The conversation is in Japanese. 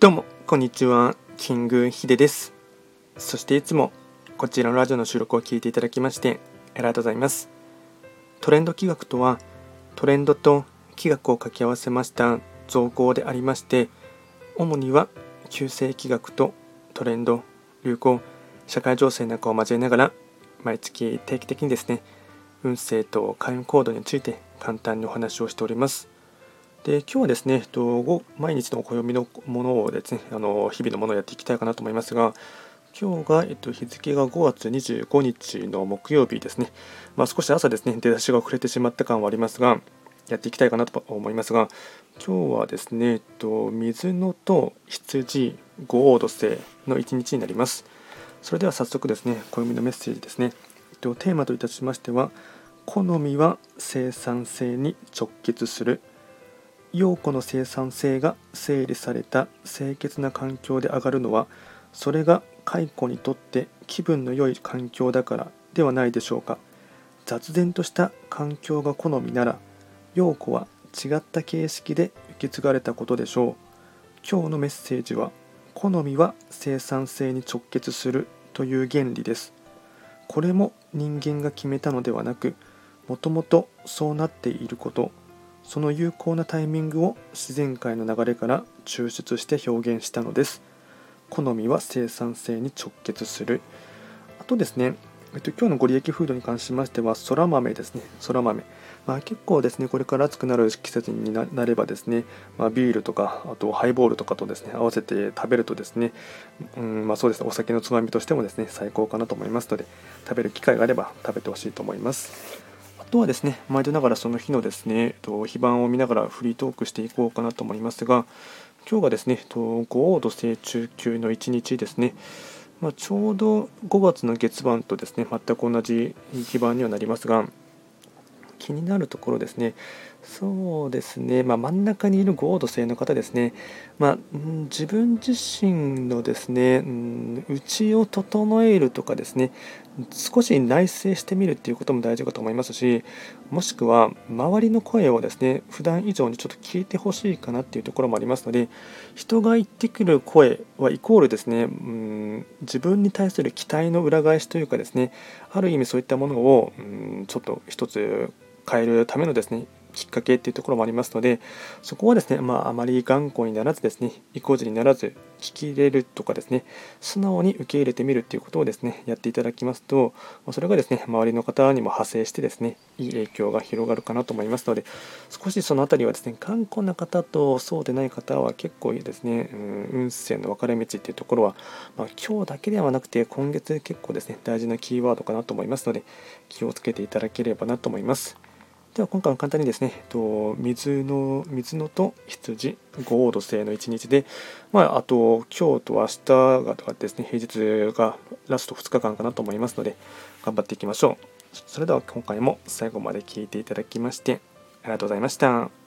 どうも、こんにちは。キングヒデです。そしていつもこちらのラジオの収録を聞いていただきましてありがとうございます。トレンド企画とは、トレンドと企画を掛け合わせました造語でありまして、主には旧世企画とトレンド、流行、社会情勢なんかを交えながら、毎月定期的にですね、運勢と開運行動について簡単にお話をしております。で今日はですね、えっと毎日の暦のものをですね、あの日々のものをやっていきたいかなと思いますが、今日が、えっと、日付が5月25日の木曜日ですね、まあ、少し朝ですね、出だしが遅れてしまった感はありますが、やっていきたいかなと思いますが、今日はですね、えっと、水のと羊、五黄土星の一日になります。それでは早速ですね、暦のメッセージですね、えっと、テーマといたしましては、好みは生産性に直結する。陽子の生産性が整理された清潔な環境で上がるのはそれが蚕にとって気分の良い環境だからではないでしょうか。雑然とした環境が好みなら陽子は違った形式で受け継がれたことでしょう。今日のメッセージは好みは生産性に直結するという原理です。これも人間が決めたのではなくもともとそうなっていること。その有効なタイミングを自然界の流れから抽出して表現したのです好みは生産性に直結するあとですねえっと、今日のご利益フードに関しましては、そら豆ですね、そら豆。まあ、結構ですね、これから暑くなる季節になればですね、まあ、ビールとか、あとハイボールとかとですね、合わせて食べるとですね、うんまあ、そうですね、お酒のつまみとしてもですね、最高かなと思いますので、食べる機会があれば食べてほしいと思います。とはですね、毎度ながらその日のですね、非番を見ながらフリートークしていこうかなと思いますが、今日がですね、五黄土星中級の1日ですね、まあ、ちょうど5月の月番とですね、全く同じ非番にはなりますが、気になるところですね、そうですね、まあ、真ん中にいるゴード星の方ですね、まあ、自分自身のですね、内を整えるとかですね、少し内省してみるっていうことも大事かと思いますし、もしくは周りの声をですね、普段以上にちょっと聞いてほしいかなっていうところもありますので、人が言ってくる声はイコールですね、うん自分に対する期待の裏返しというかですね、ある意味そういったものをうんちょっと一つ変えるためのですねきっかけっていうところもありますのでそこはですね、まあ、あまり頑固にならずですね意固地にならず聞き入れるとかですね素直に受け入れてみるっていうことをですねやっていただきますとそれがですね周りの方にも派生してですねいい影響が広がるかなと思いますので少しその辺りはですね頑固な方とそうでない方は結構ですね、うん、運勢の分かれ道っていうところは、まあ、今日だけではなくて今月結構ですね大事なキーワードかなと思いますので気をつけていただければなと思います。では今回は簡単にですね、えっと水の水のと羊、五王土星の1日で、まあ、あと今日と明日がとかですね、平日がラスト2日間かなと思いますので、頑張っていきましょう。それでは今回も最後まで聴いていただきまして、ありがとうございました。